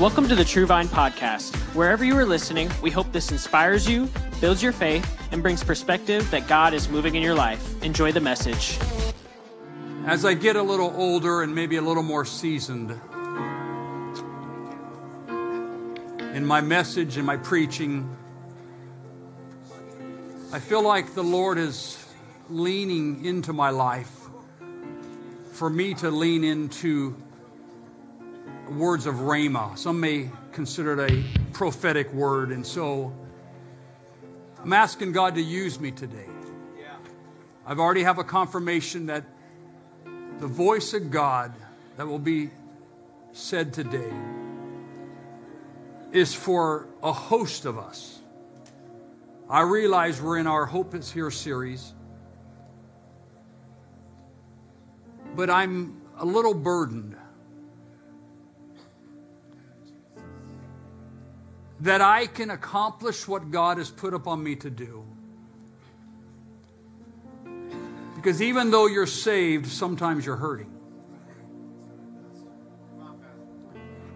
Welcome to the True Vine Podcast. Wherever you are listening, we hope this inspires you, builds your faith, and brings perspective that God is moving in your life. Enjoy the message. As I get a little older and maybe a little more seasoned in my message and my preaching, I feel like the Lord is leaning into my life for me to lean into words of Rhema. Some may consider it a prophetic word, and so I'm asking God to use me today. I've already have a confirmation that the voice of God that will be said today is for a host of us. I realize we're in our Hope is Here series, but I'm a little burdened that I can accomplish what God has put upon me to do. Because even though you're saved, sometimes you're hurting.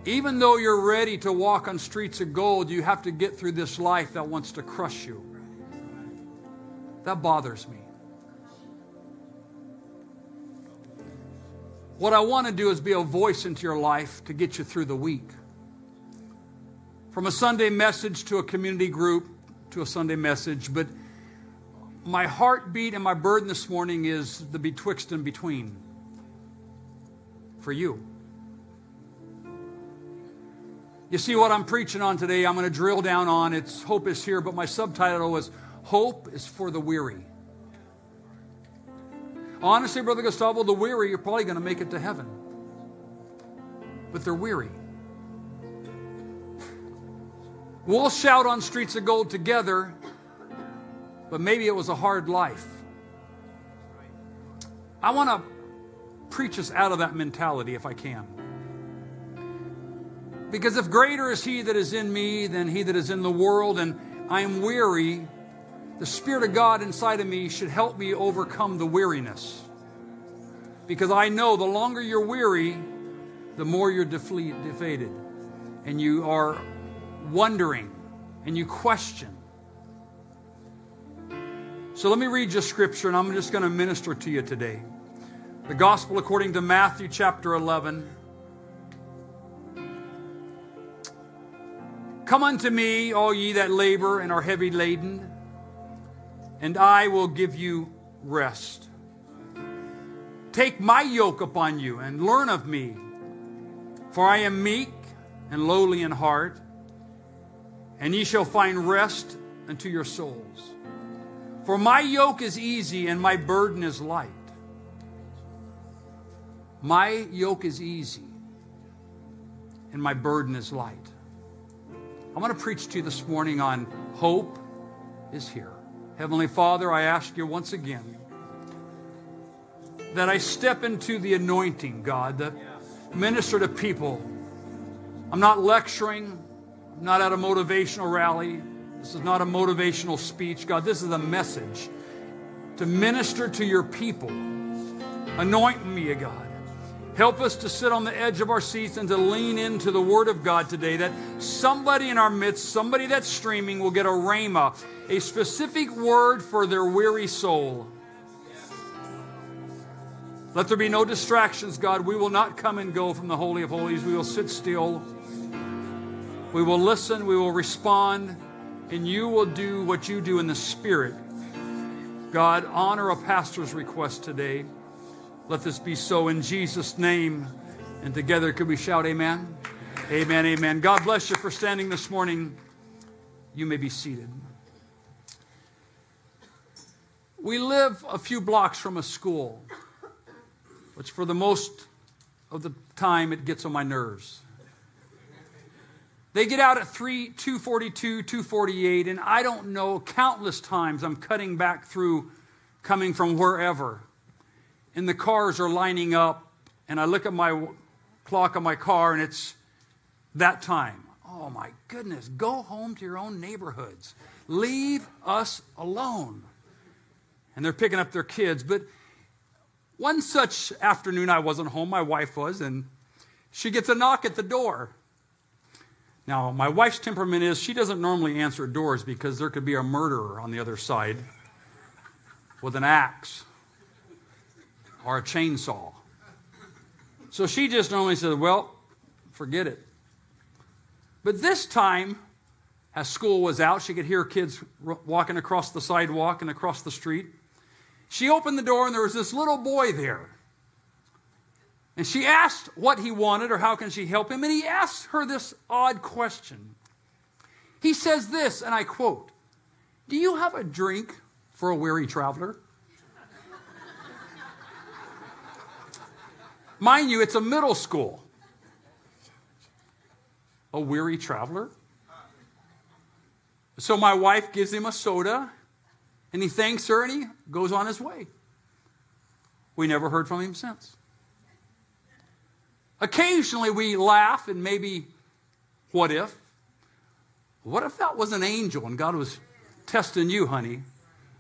Even though you're ready to walk on streets of gold, you have to get through this life that wants to crush you. That bothers me. What I want to do is be a voice into your life to get you through the week. From a Sunday message to a community group to a Sunday message, but my heartbeat and my burden this morning is the betwixt and between for you. You see what I'm preaching on today, I'm going to drill down on. It's Hope is Here, but my subtitle is Hope is for the Weary. Honestly, Brother Gustavo, the weary are probably going to make it to heaven. But they're weary. We'll shout on streets of gold together, but maybe it was a hard life. I want to preach us out of that mentality if I can. Because if greater is he that is in me than he that is in the world, and I am weary, the Spirit of God inside of me should help me overcome the weariness. Because I know the longer you're weary, the more you're defeated. And you are wondering and you question. So let me read you scripture, and I'm just going to minister to you today. The gospel according to Matthew chapter 11. Come unto me, all ye that labor and are heavy laden, and I will give you rest. Take my yoke upon you and learn of me, for I am meek and lowly in heart and ye shall find rest unto your souls. For my yoke is easy and my burden is light. My yoke is easy and my burden is light. I want to preach to you this morning on hope is here. Heavenly Father, I ask you once again that I step into the anointing, God, that minister to people. I'm not lecturing, not at a motivational rally. This is not a motivational speech. God, this is a message to minister to your people. Anoint me, God. Help us to sit on the edge of our seats and to lean into the Word of God today. That somebody in our midst, somebody that's streaming, will get a rhema, a specific word for their weary soul. Let there be no distractions, God. We will not come and go from the Holy of Holies. We will sit still. We will listen, we will respond, and you will do what you do in the Spirit. God, honor a pastor's request today. Let this be so in Jesus' name. And together, could we shout amen? Amen, amen. God bless you for standing this morning. You may be seated. We live a few blocks from a school, which for the most of the time it gets on my nerves. They get out at 3, 242, 248, and I don't know, countless times I'm cutting back through coming from wherever. And the cars are lining up, and I look at my clock on my car, and it's that time. Oh my goodness, go home to your own neighborhoods. Leave us alone. And they're picking up their kids. But one such afternoon, I wasn't home, my wife was, and she gets a knock at the door. Now, my wife's temperament is she doesn't normally answer doors because there could be a murderer on the other side with an axe or a chainsaw. So she just normally says, Well, forget it. But this time, as school was out, she could hear kids walking across the sidewalk and across the street. She opened the door and there was this little boy there. And she asked what he wanted or how can she help him. And he asked her this odd question. He says this, and I quote Do you have a drink for a weary traveler? Mind you, it's a middle school. A weary traveler? So my wife gives him a soda, and he thanks her and he goes on his way. We never heard from him since. Occasionally we laugh and maybe, what if? What if that was an angel and God was testing you, honey?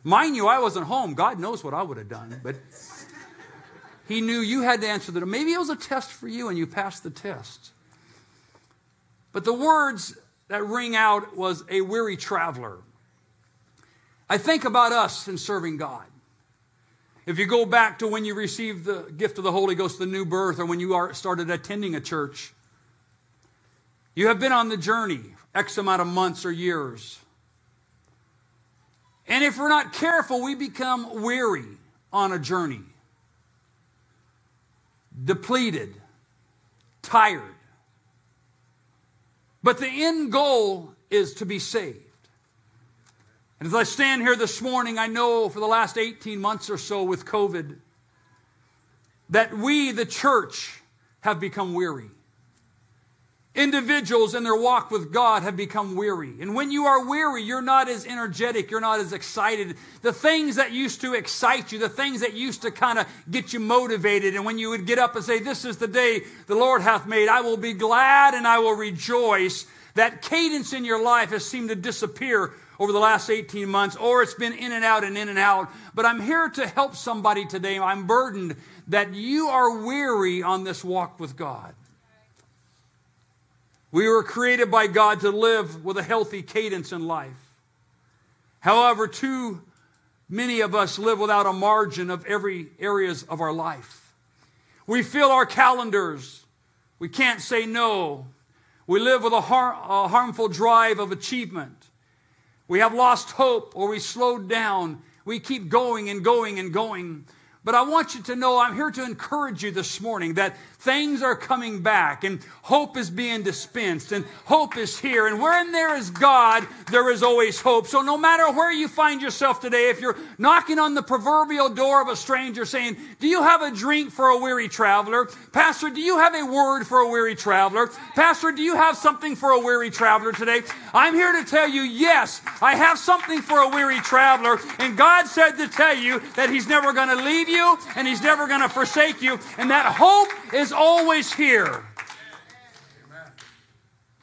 Mind you, I wasn't home. God knows what I would have done, but He knew you had to answer that. Maybe it was a test for you and you passed the test. But the words that ring out was a weary traveler. I think about us in serving God. If you go back to when you received the gift of the Holy Ghost, the new birth, or when you are, started attending a church, you have been on the journey X amount of months or years. And if we're not careful, we become weary on a journey, depleted, tired. But the end goal is to be saved. And as I stand here this morning, I know for the last 18 months or so with COVID that we, the church, have become weary. Individuals in their walk with God have become weary. And when you are weary, you're not as energetic, you're not as excited. The things that used to excite you, the things that used to kind of get you motivated, and when you would get up and say, This is the day the Lord hath made, I will be glad and I will rejoice. That cadence in your life has seemed to disappear over the last 18 months, or it's been in and out and in and out. But I'm here to help somebody today. I'm burdened that you are weary on this walk with God. We were created by God to live with a healthy cadence in life. However, too many of us live without a margin of every areas of our life. We fill our calendars. We can't say no. We live with a, har- a harmful drive of achievement. We have lost hope or we slowed down. We keep going and going and going. But I want you to know I'm here to encourage you this morning that things are coming back and hope is being dispensed and hope is here. And where there is God, there is always hope. So no matter where you find yourself today, if you're knocking on the proverbial door of a stranger saying, Do you have a drink for a weary traveler? Pastor, do you have a word for a weary traveler? Pastor, do you have something for a weary traveler today? I'm here to tell you, yes, I have something for a weary traveler. And God said to tell you that He's never going to leave you and He's never going to forsake you. And that hope is always here.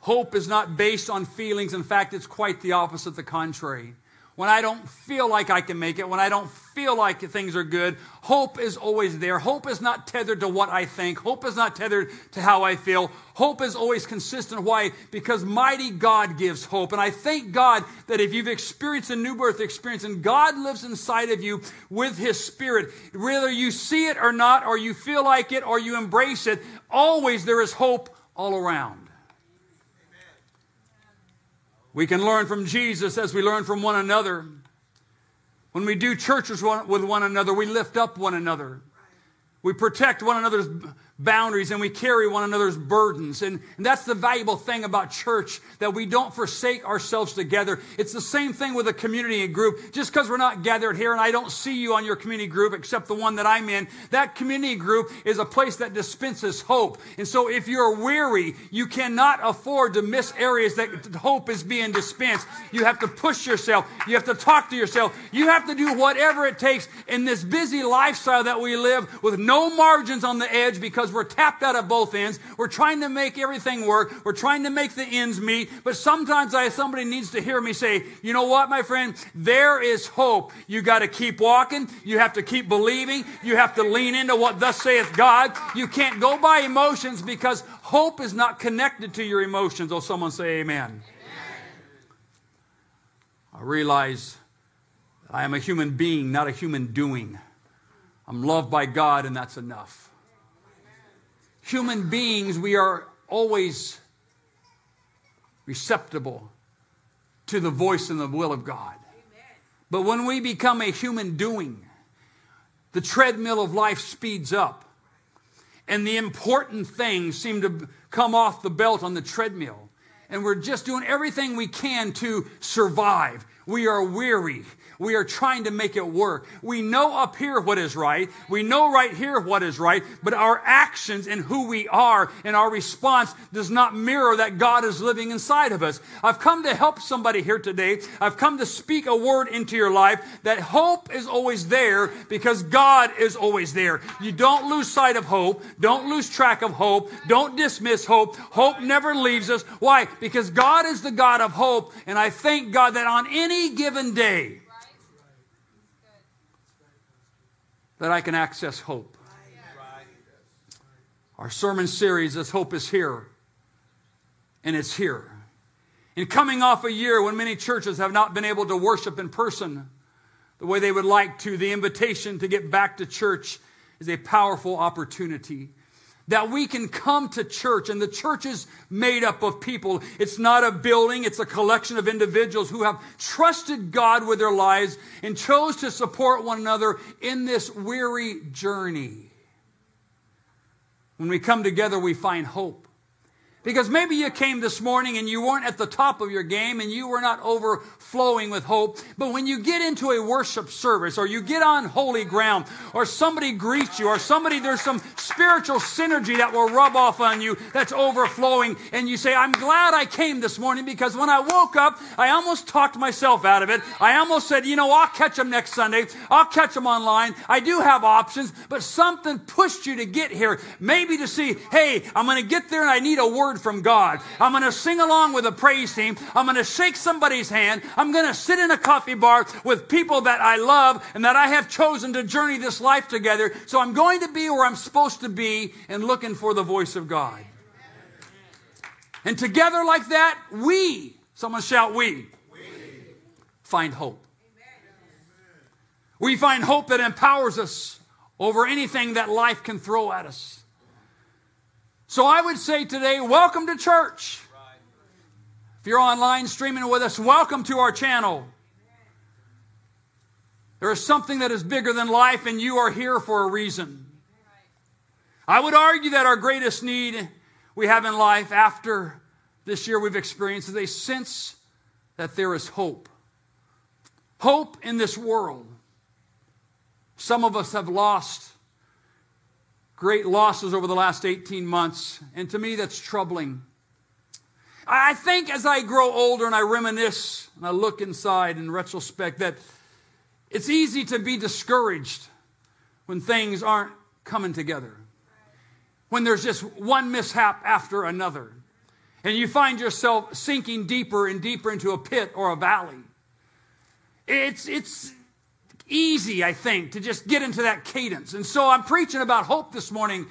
Hope is not based on feelings. In fact, it's quite the opposite, the contrary. When I don't feel like I can make it, when I don't feel like things are good, hope is always there. Hope is not tethered to what I think. Hope is not tethered to how I feel. Hope is always consistent. Why? Because mighty God gives hope. And I thank God that if you've experienced a new birth experience and God lives inside of you with His Spirit, whether you see it or not, or you feel like it, or you embrace it, always there is hope all around. We can learn from Jesus as we learn from one another. When we do churches with one another, we lift up one another. We protect one another's boundaries and we carry one another's burdens. And, and, that's the valuable thing about church, that we don't forsake ourselves together. It's the same thing with a community group. Just because we're not gathered here and I don't see you on your community group except the one that I'm in, that community group is a place that dispenses hope. And so if you're weary, you cannot afford to miss areas that hope is being dispensed. You have to push yourself. You have to talk to yourself. You have to do whatever it takes in this busy lifestyle that we live with no margins on the edge because because we're tapped out of both ends. We're trying to make everything work. We're trying to make the ends meet. But sometimes I, somebody needs to hear me say, you know what, my friend? There is hope. You got to keep walking. You have to keep believing. You have to lean into what thus saith God. You can't go by emotions because hope is not connected to your emotions. Oh, someone say amen. amen. I realize I am a human being, not a human doing. I'm loved by God, and that's enough. Human beings, we are always receptible to the voice and the will of God. But when we become a human doing, the treadmill of life speeds up. And the important things seem to come off the belt on the treadmill. And we're just doing everything we can to survive. We are weary. We are trying to make it work. We know up here what is right. We know right here what is right, but our actions and who we are and our response does not mirror that God is living inside of us. I've come to help somebody here today. I've come to speak a word into your life that hope is always there because God is always there. You don't lose sight of hope. Don't lose track of hope. Don't dismiss hope. Hope never leaves us. Why? Because God is the God of hope. And I thank God that on any given day, that I can access hope. Our sermon series is Hope is Here, and it's here. In coming off a year when many churches have not been able to worship in person the way they would like to, the invitation to get back to church is a powerful opportunity that we can come to church and the church is made up of people. It's not a building. It's a collection of individuals who have trusted God with their lives and chose to support one another in this weary journey. When we come together, we find hope. Because maybe you came this morning and you weren't at the top of your game and you were not overflowing with hope. But when you get into a worship service or you get on holy ground or somebody greets you or somebody, there's some spiritual synergy that will rub off on you that's overflowing. And you say, I'm glad I came this morning because when I woke up, I almost talked myself out of it. I almost said, you know, I'll catch them next Sunday. I'll catch them online. I do have options, but something pushed you to get here. Maybe to see, hey, I'm going to get there and I need a word word from God. I'm going to sing along with a praise team. I'm going to shake somebody's hand. I'm going to sit in a coffee bar with people that I love and that I have chosen to journey this life together. So I'm going to be where I'm supposed to be and looking for the voice of God. And together like that, we, someone shout, we, we. find hope. We find hope that empowers us over anything that life can throw at us. So I would say today, welcome to church. If you're online streaming with us, welcome to our channel. There is something that is bigger than life, and you are here for a reason. I would argue that our greatest need we have in life after this year we've experienced is a sense that there is hope. Hope in this world. Some of us have lost great losses over the last 18 months, and to me, that's troubling. I think as I grow older and I reminisce and I look inside in retrospect that it's easy to be discouraged when things aren't coming together. When there's just one mishap after another. And you find yourself sinking deeper and deeper into a pit or a valley. It's, it's, easy, I think, to just get into that cadence. And so I'm preaching about hope this morning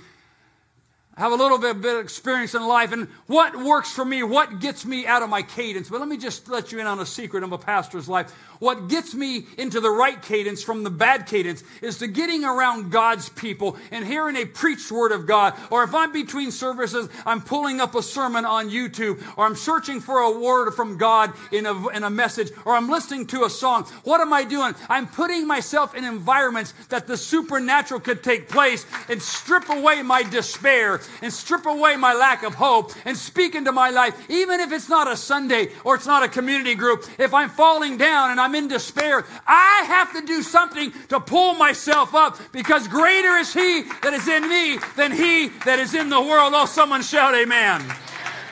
have a little bit, bit of experience in life and what works for me, what gets me out of my cadence. But let me just let you in on a secret of a pastor's life. What gets me into the right cadence from the bad cadence is to getting around God's people and hearing a preached word of God. Or if I'm between services, I'm pulling up a sermon on YouTube or I'm searching for a word from God in a, in a message or I'm listening to a song. What am I doing? I'm putting myself in environments that the supernatural could take place and strip away my despair and strip away my lack of hope and speak into my life, even if it's not a Sunday or it's not a community group. If I'm falling down and I'm in despair, I have to do something to pull myself up because greater is He that is in me than He that is in the world. Oh, someone shout, Amen.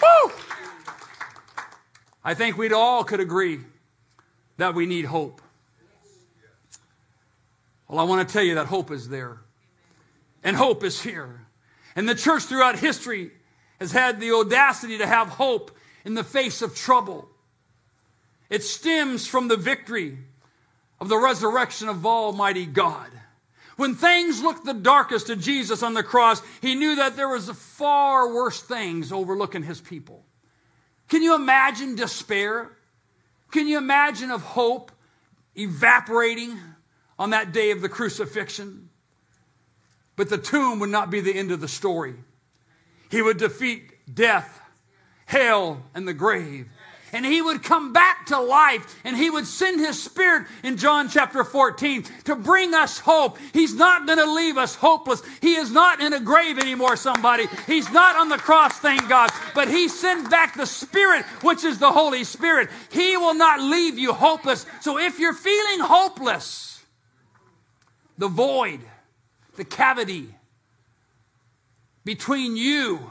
Woo! I think we'd all could agree that we need hope. Well, I want to tell you that hope is there. And hope is here. And the church throughout history has had the audacity to have hope in the face of trouble. It stems from the victory of the resurrection of Almighty God. When things looked the darkest to Jesus on the cross, he knew that there was far worse things overlooking his people. Can you imagine despair? Can you imagine of hope evaporating on that day of the crucifixion? But the tomb would not be the end of the story. He would defeat death, hell, and the grave and he would come back to life and he would send his spirit in John chapter 14 to bring us hope. He's not going to leave us hopeless. He is not in a grave anymore, somebody. He's not on the cross, thank God. But he sent back the spirit, which is the Holy Spirit. He will not leave you hopeless. So if you're feeling hopeless, the void, the cavity between you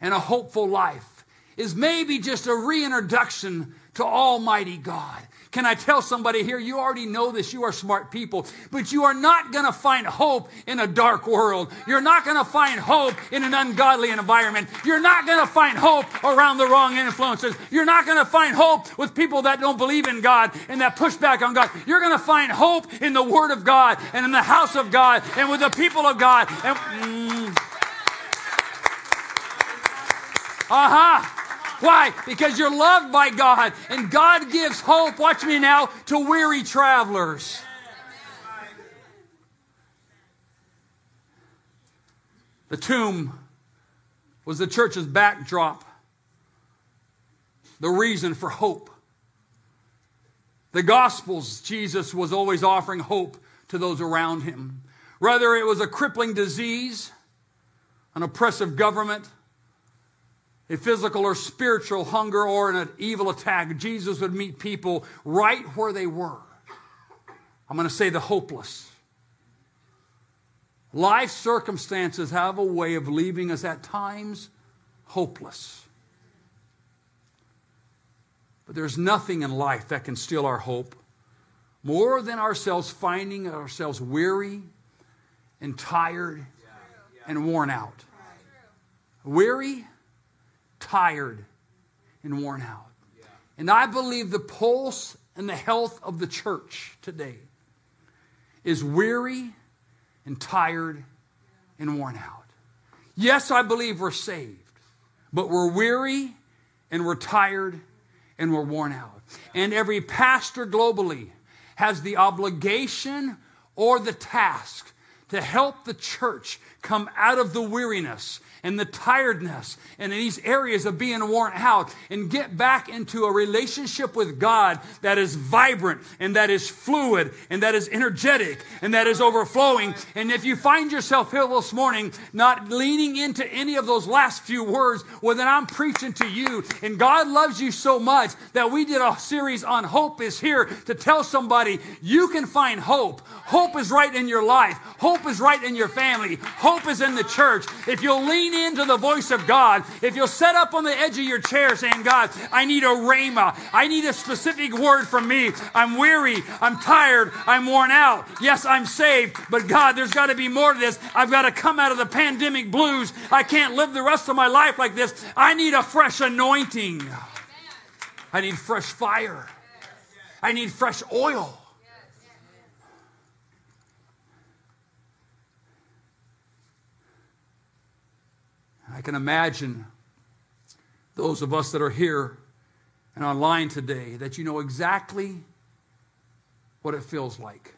and a hopeful life is maybe just a reintroduction to Almighty God. Can I tell somebody here, you already know this, you are smart people, but you are not going to find hope in a dark world. You're not going to find hope in an ungodly environment. You're not going to find hope around the wrong influences. You're not going to find hope with people that don't believe in God and that push back on God. You're going to find hope in the Word of God and in the house of God and with the people of God. Mm, uh-huh. Why? Because you're loved by God and God gives hope, watch me now, to weary travelers. The tomb was the church's backdrop, the reason for hope. The Gospels, Jesus was always offering hope to those around him. Whether it was a crippling disease, an oppressive government, a physical or spiritual hunger or an evil attack, Jesus would meet people right where they were. I'm going to say the hopeless. Life circumstances have a way of leaving us at times hopeless. But there's nothing in life that can steal our hope more than ourselves finding ourselves weary and tired and worn out. Weary tired and worn out. And I believe the pulse and the health of the church today is weary and tired and worn out. Yes, I believe we're saved, but we're weary and we're tired and we're worn out. And every pastor globally has the obligation or the task to help the church come out of the weariness and the tiredness and these areas of being worn out and get back into a relationship with God that is vibrant and that is fluid and that is energetic and that is overflowing. And if you find yourself here this morning not leaning into any of those last few words, well, then I'm preaching to you. And God loves you so much that we did a series on hope is here to tell somebody you can find hope. Hope is right in your life. Hope is right in your family. Hope is in the church. If you'll lean into the voice of God, if you'll set up on the edge of your chair saying, God, I need a rhema. I need a specific word from me. I'm weary. I'm tired. I'm worn out. Yes, I'm saved, but God, there's got to be more to this. I've got to come out of the pandemic blues. I can't live the rest of my life like this. I need a fresh anointing. I need fresh fire. I need fresh oil. I can imagine those of us that are here and online today that you know exactly what it feels like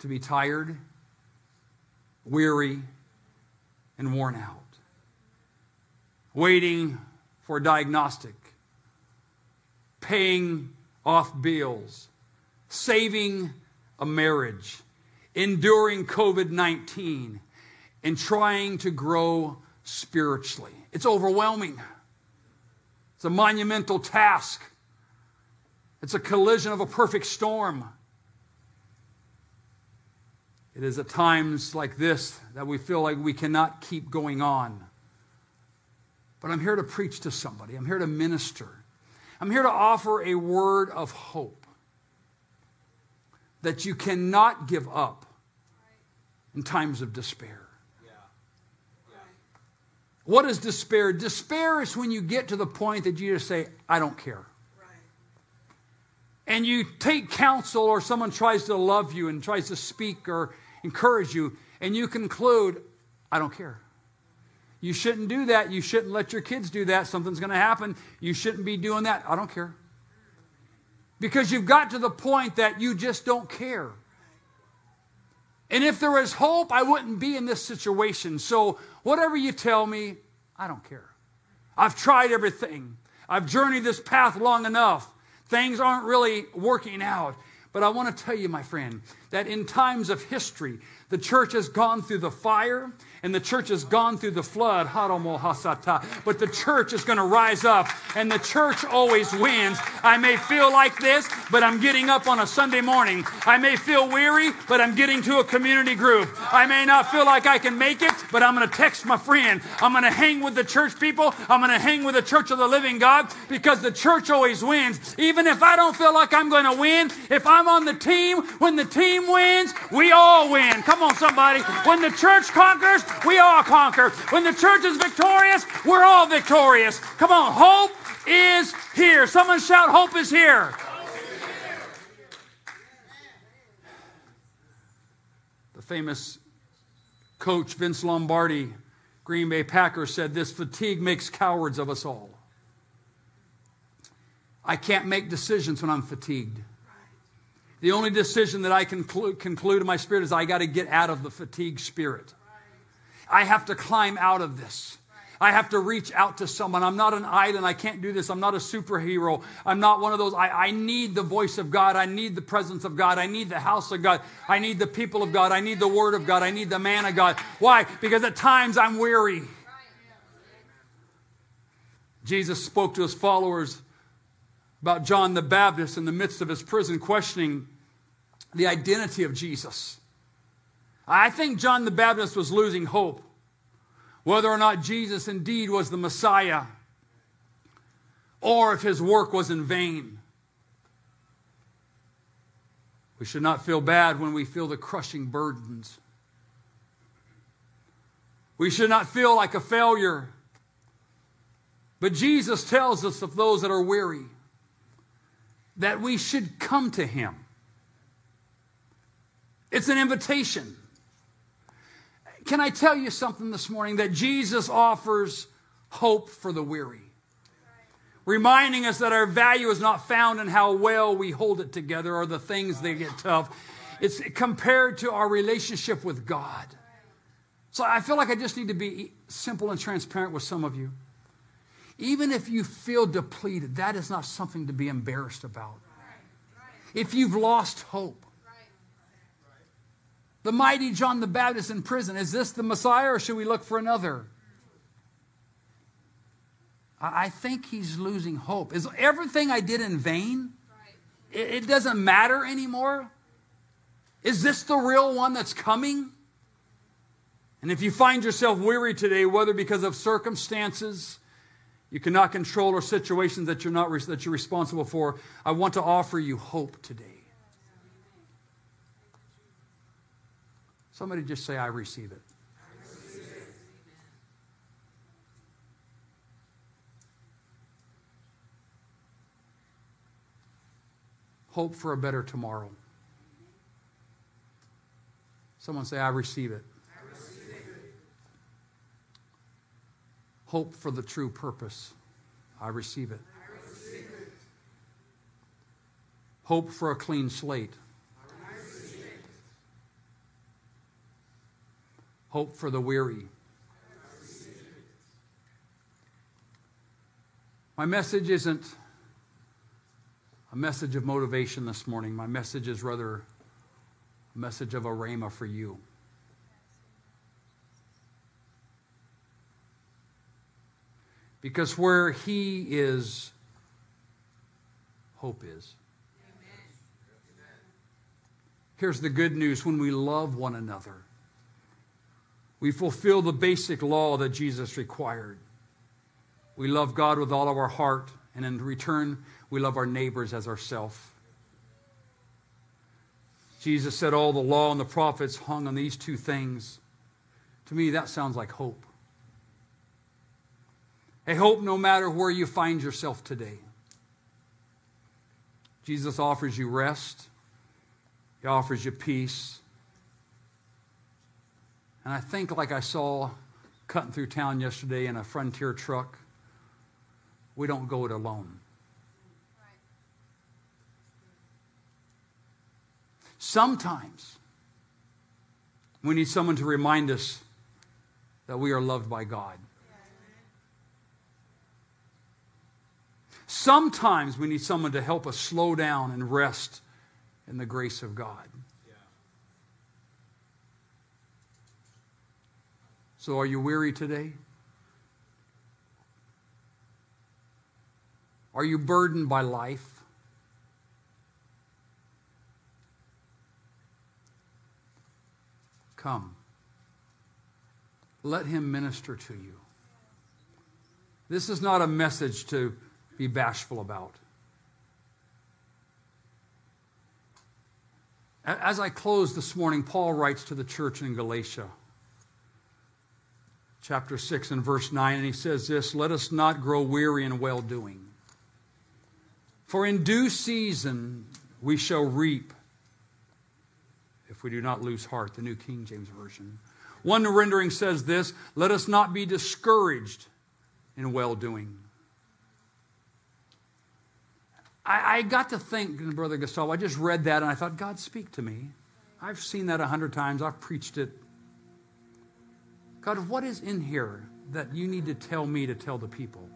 to be tired, weary, and worn out. Waiting for a diagnostic, paying off bills, saving a marriage, enduring COVID 19, and trying to grow spiritually. It's overwhelming. It's a monumental task. It's a collision of a perfect storm. It is at times like this that we feel like we cannot keep going on. But I'm here to preach to somebody, I'm here to minister. I'm here to offer a word of hope that you cannot give up in times of despair. What is despair? Despair is when you get to the point that you just say, I don't care. And you take counsel, or someone tries to love you and tries to speak or encourage you, and you conclude, I don't care. You shouldn't do that. You shouldn't let your kids do that. Something's going to happen. You shouldn't be doing that. I don't care. Because you've got to the point that you just don't care. And if there was hope, I wouldn't be in this situation. So, whatever you tell me, I don't care. I've tried everything. I've journeyed this path long enough. Things aren't really working out. But I want to tell you, my friend, that in times of history, the church has gone through the fire and the church has gone through the flood. But the church is going to rise up and the church always wins. I may feel like this, but I'm getting up on a Sunday morning. I may feel weary, but I'm getting to a community group. I may not feel like I can make it, but I'm going to text my friend. I'm going to hang with the church people. I'm going to hang with the church of the living God because the church always wins. Even if I don't feel like I'm going to win, if I'm on the team, when the team wins, we all win. Come on, somebody. When the church conquers, we all conquer. When the church is victorious, we're all victorious. Come on, hope is here. Someone shout, Hope is here. The famous coach Vince Lombardi, Green Bay Packers, said this fatigue makes cowards of us all. I can't make decisions when I'm fatigued. The only decision that I can conclude in my spirit is I got to get out of the fatigue spirit. I have to climb out of this. I have to reach out to someone. I'm not an island. I can't do this. I'm not a superhero. I'm not one of those. I, I, need the voice of God. I need the presence of God. I need the house of God. I need the people of God. I need the word of God. I need the man of God. Why? Because at times I'm weary. Jesus spoke to his followers about John the Baptist in the midst of his prison, questioning the identity of Jesus. I think John the Baptist was losing hope whether or not Jesus indeed was the Messiah or if his work was in vain. We should not feel bad when we feel the crushing burdens. We should not feel like a failure. But Jesus tells us of those that are weary that we should come to him. It's an invitation. Can I tell you something this morning that Jesus offers hope for the weary? Reminding us that our value is not found in how well we hold it together or the things that get tough. It's compared to our relationship with God. So I feel like I just need to be simple and transparent with some of you. Even if you feel depleted, that is not something to be embarrassed about. If you've lost hope, the mighty John the Baptist in prison. Is this the Messiah or should we look for another? I think he's losing hope. Is everything I did in vain? It doesn't matter anymore? Is this the real one that's coming? And if you find yourself weary today, whether because of circumstances you cannot control or situations that you're not that you're responsible for, I want to offer you hope today. Somebody just say, I receive it. Hope for a better tomorrow. Someone say, I receive it. I receive it. Hope for the true purpose. I receive. I receive it. Hope for a clean slate. Hope for the weary. My message isn't a message of motivation this morning. My message is rather a message of a rhema for you. Because where He is, hope is. Here's the good news when we love one another we fulfill the basic law that Jesus required. We love God with all of our heart, and in return, we love our neighbors as ourselves. Jesus said all the law and the prophets hung on these two things. To me, that sounds like hope. A hope no matter where you find yourself today. Jesus offers you rest, He offers you peace. And I think, like I saw cutting through town yesterday in a frontier truck, we don't go it alone. Sometimes we need someone to remind us that we are loved by God. Sometimes we need someone to help us slow down and rest in the grace of God. So, are you weary today? Are you burdened by life? Come. Let him minister to you. This is not a message to be bashful about. As I close this morning, Paul writes to the church in Galatia, chapter 6 and verse 9, and he says this Let us not grow weary in well doing. For in due season we shall reap if we do not lose heart, the New King James Version. One rendering says this Let us not be discouraged in well doing. I, I, got to think, Brother Gustavo, I just read that and I thought, God, speak to me. I've seen that a hundred times, I've preached it. God, what is in here that you need to tell me to tell the people?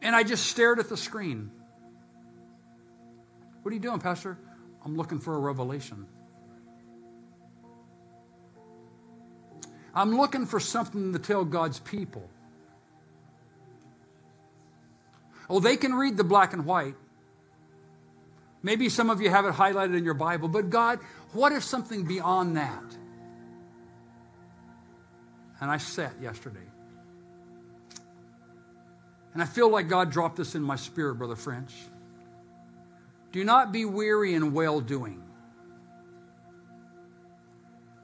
And I just stared at the screen. What are you doing, Pastor? I'm looking for a revelation. I'm looking for something to tell God's people. Oh, they can read the black and white. Maybe some of you have it highlighted in your Bible, but God, what is something beyond that? And I sat yesterday. And I feel like God dropped this in my spirit, Brother French. Do not be weary in well doing.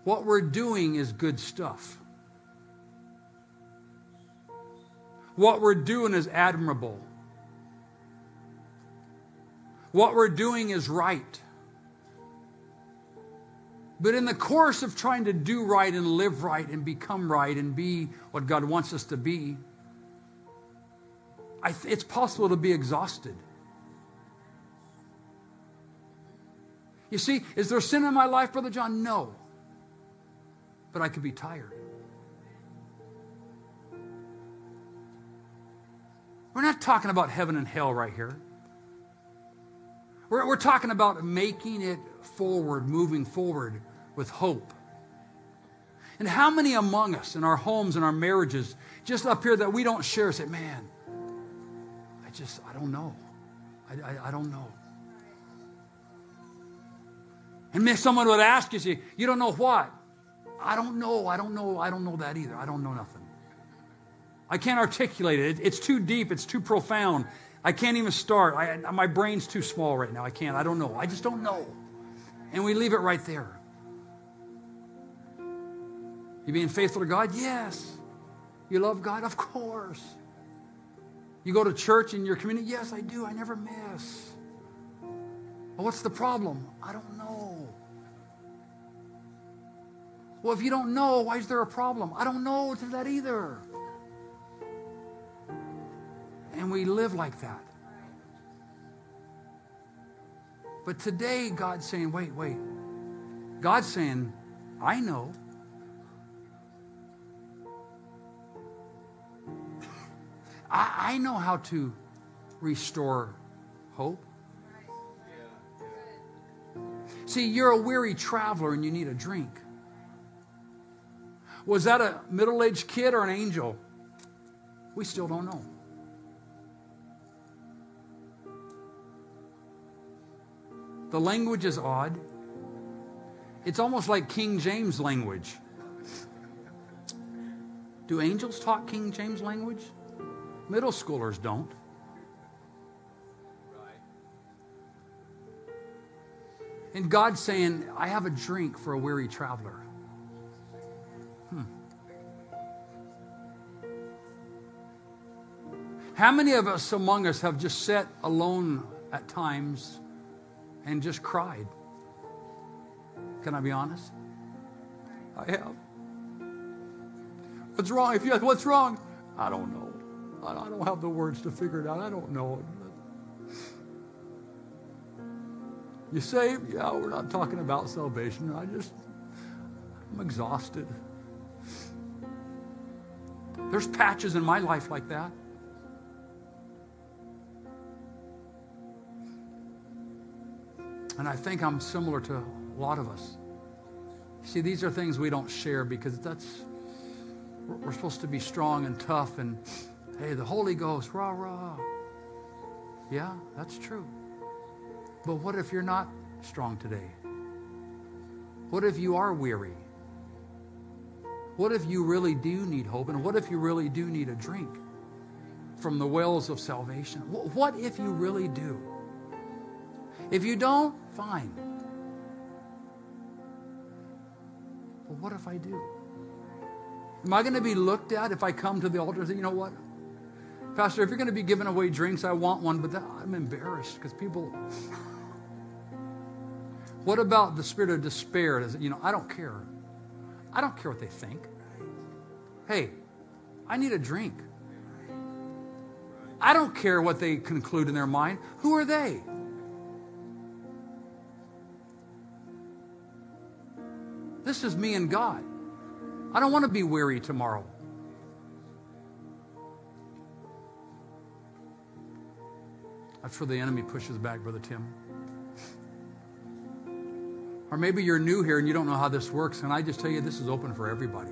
What we're doing is good stuff. What we're doing is admirable. What we're doing is right. But in the course of trying to do right and live right and become right and be what God wants us to be, th- it's possible to be exhausted. You see, is there sin in my life, Brother John? No. But I could be tired. We're not talking about heaven and hell right here. We're, we're talking about making it forward, moving forward with hope. And how many among us in our homes and our marriages, just up here that we don't share, say, man, I just, I don't know. I, I, I don't know. And if someone would ask you, you don't know what? I don't know. I don't know. I don't know that either. I don't know nothing. I can't articulate it. It's too deep. It's too profound. I can't even start. I, my brain's too small right now. I can't. I don't know. I just don't know. And we leave it right there. You being faithful to God? Yes. You love God? Of course. You go to church in your community? Yes, I do. I never miss. Well, what's the problem? I don't know. Well, if you don't know, why is there a problem? I don't know to that either. And we live like that. But today, God's saying, wait, wait. God's saying, I know. I, I know how to restore hope. See, you're a weary traveler and you need a drink. Was that a middle aged kid or an angel? We still don't know. The language is odd. It's almost like King James language. Do angels talk King James language? Middle schoolers don't. And God's saying, I have a drink for a weary traveler. Hmm. How many of us among us have just sat alone at times and just cried? Can I be honest? I have. What's wrong? If you ask, what's wrong? I don't know. I don't have the words to figure it out. I don't know. You saved? Yeah, we're not talking about salvation. I just, I'm exhausted. There's patches in my life like that. And I think I'm similar to a lot of us. See, these are things we don't share because that's, we're supposed to be strong and tough and, hey, the Holy Ghost, rah, rah. Yeah, that's true. But what if you're not strong today? What if you are weary? What if you really do need hope? And what if you really do need a drink from the wells of salvation? What if you really do? If you don't, fine. But what if I do? Am I going to be looked at if I come to the altar and say, you know what? Pastor, if you're going to be giving away drinks, I want one, but that, I'm embarrassed because people. What about the spirit of despair? Does it, You know, I don't care. I don't care what they think. Hey, I need a drink. I don't care what they conclude in their mind. Who are they? This is me and God. I don't want to be weary tomorrow. That's where the enemy pushes back, Brother Tim. Or maybe you're new here and you don't know how this works, and I just tell you this is open for everybody.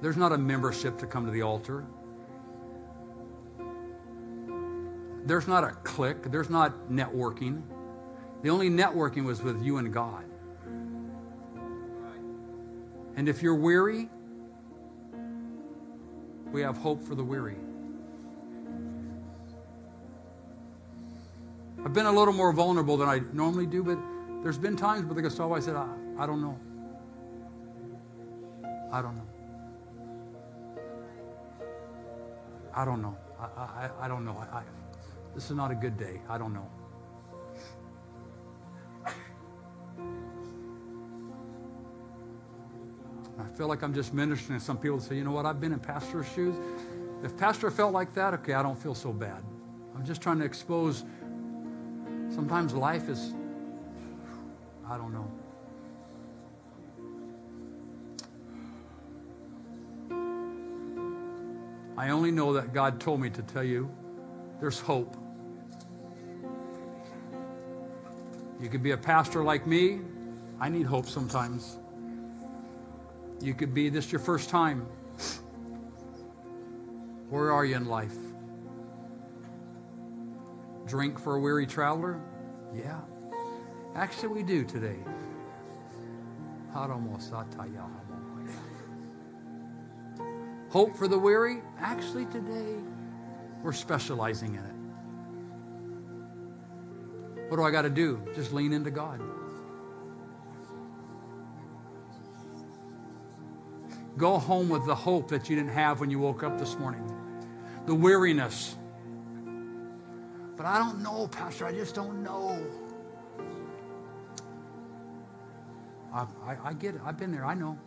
There's not a membership to come to the altar. There's not a click. There's not networking. The only networking was with you and God. And if you're weary, we have hope for the weary. I've been a little more vulnerable than I normally do, but there's been times, Brother Gustavo, I said, I, I don't know. I don't know. I don't know. I, I, I don't know. I, I, this is not a good day. I don't know. I feel like I'm just ministering to some people say, you know what, I've been in pastor's shoes. If pastor felt like that, okay, I don't feel so bad. I'm just trying to expose Sometimes life is, I don't know. I only know that God told me to tell you there's hope. You could be a pastor like me. I need hope sometimes. You could be this your first time. Where are you in life? Drink for a weary traveler? Yeah. Actually, we do today. Hope for the weary? Actually, today, we're specializing in it. What do I got to do? Just lean into God. Go home with the hope that you didn't have when you woke up this morning. The weariness but I don't know, Pastor. I just don't know. I, I, I get it. I've been there. I know.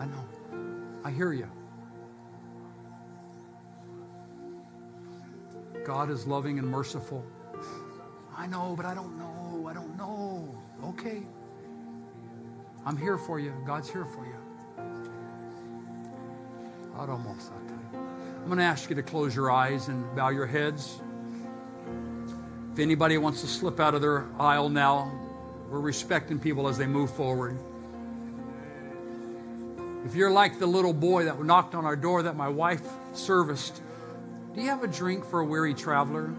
I know. I hear you. God is loving and merciful. I know, but I don't know. I don't know. Okay. I'm here for you. God's here for you. I'd almost I'm going to ask you to close your eyes and bow your heads. If anybody wants to slip out of their aisle now, we're respecting people as they move forward. If you're like the little boy that knocked on our door that my wife serviced, do you have a drink for a weary traveler?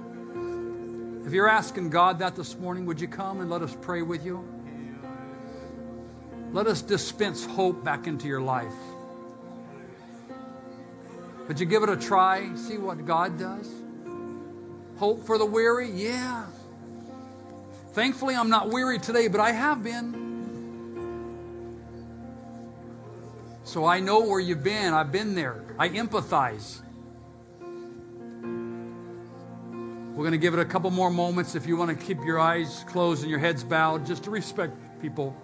If you're asking God that this morning, would you come and let us pray with you? Let us dispense hope back into your life. But you give it a try, see what God does? Hope for the weary? Yeah. Thankfully, I'm not weary today, but I have been. So I know where you've been. I've been there. I empathize. We're going to give it a couple more moments if you want to keep your eyes closed and your heads bowed just to respect people.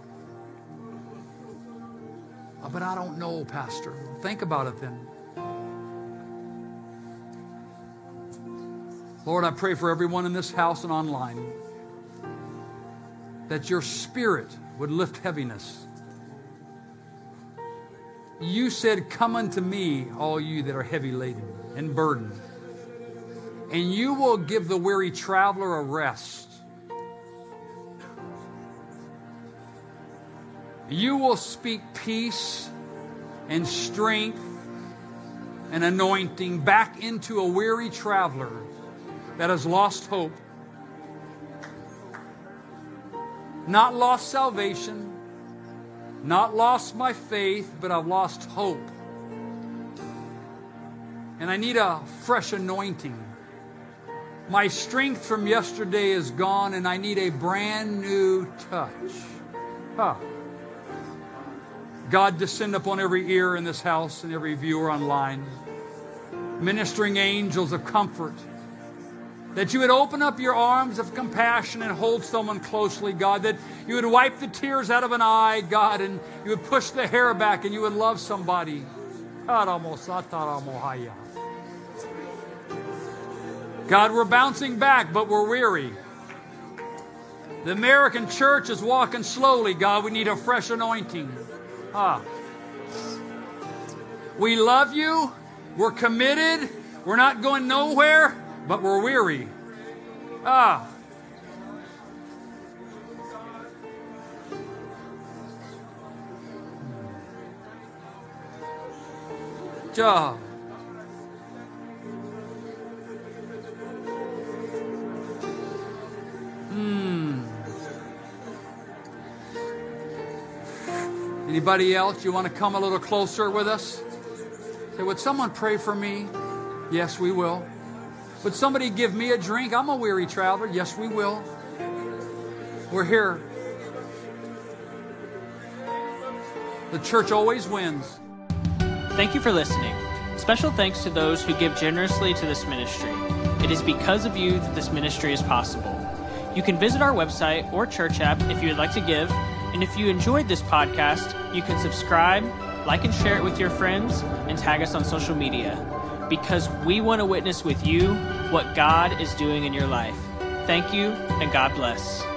Oh, but I don't know, Pastor. Think about it then. Lord, I pray for everyone in this house and online that your spirit would lift heaviness. You said, Come unto me, all you that are heavy laden and burdened, and you will give the weary traveler a rest. You will speak peace and strength and anointing back into a weary traveler that has lost hope, not lost salvation, not lost my faith, but I've lost hope. And I need a fresh anointing. My strength from yesterday is gone, and I need a brand new touch. Huh. God, descend upon every ear in this house and every viewer online. Ministering angels of comfort. That you would open up your arms of compassion and hold someone closely, God. That you would wipe the tears out of an eye, God, and you would push the hair back and you would love somebody. God, we're bouncing back, but we're weary. The American church is walking slowly, God. We need a fresh anointing. Ah. We love you. We're committed. We're not going nowhere, but we're weary. Ah. Job. Anybody else? You want to come a little closer with us? Say, would someone pray for me? Yes, we will. Would somebody give me a drink? I'm a weary traveler. Yes, we will. We're here. The church always wins. Thank you for listening. Special thanks to those who give generously to this ministry. It is because of you that this ministry is possible. You can visit our website or church app if you would like to give and if you enjoyed this podcast, you can subscribe, like and share it with your friends, and tag us on social media because we want to witness with you what God is doing in your life. Thank you, and God bless.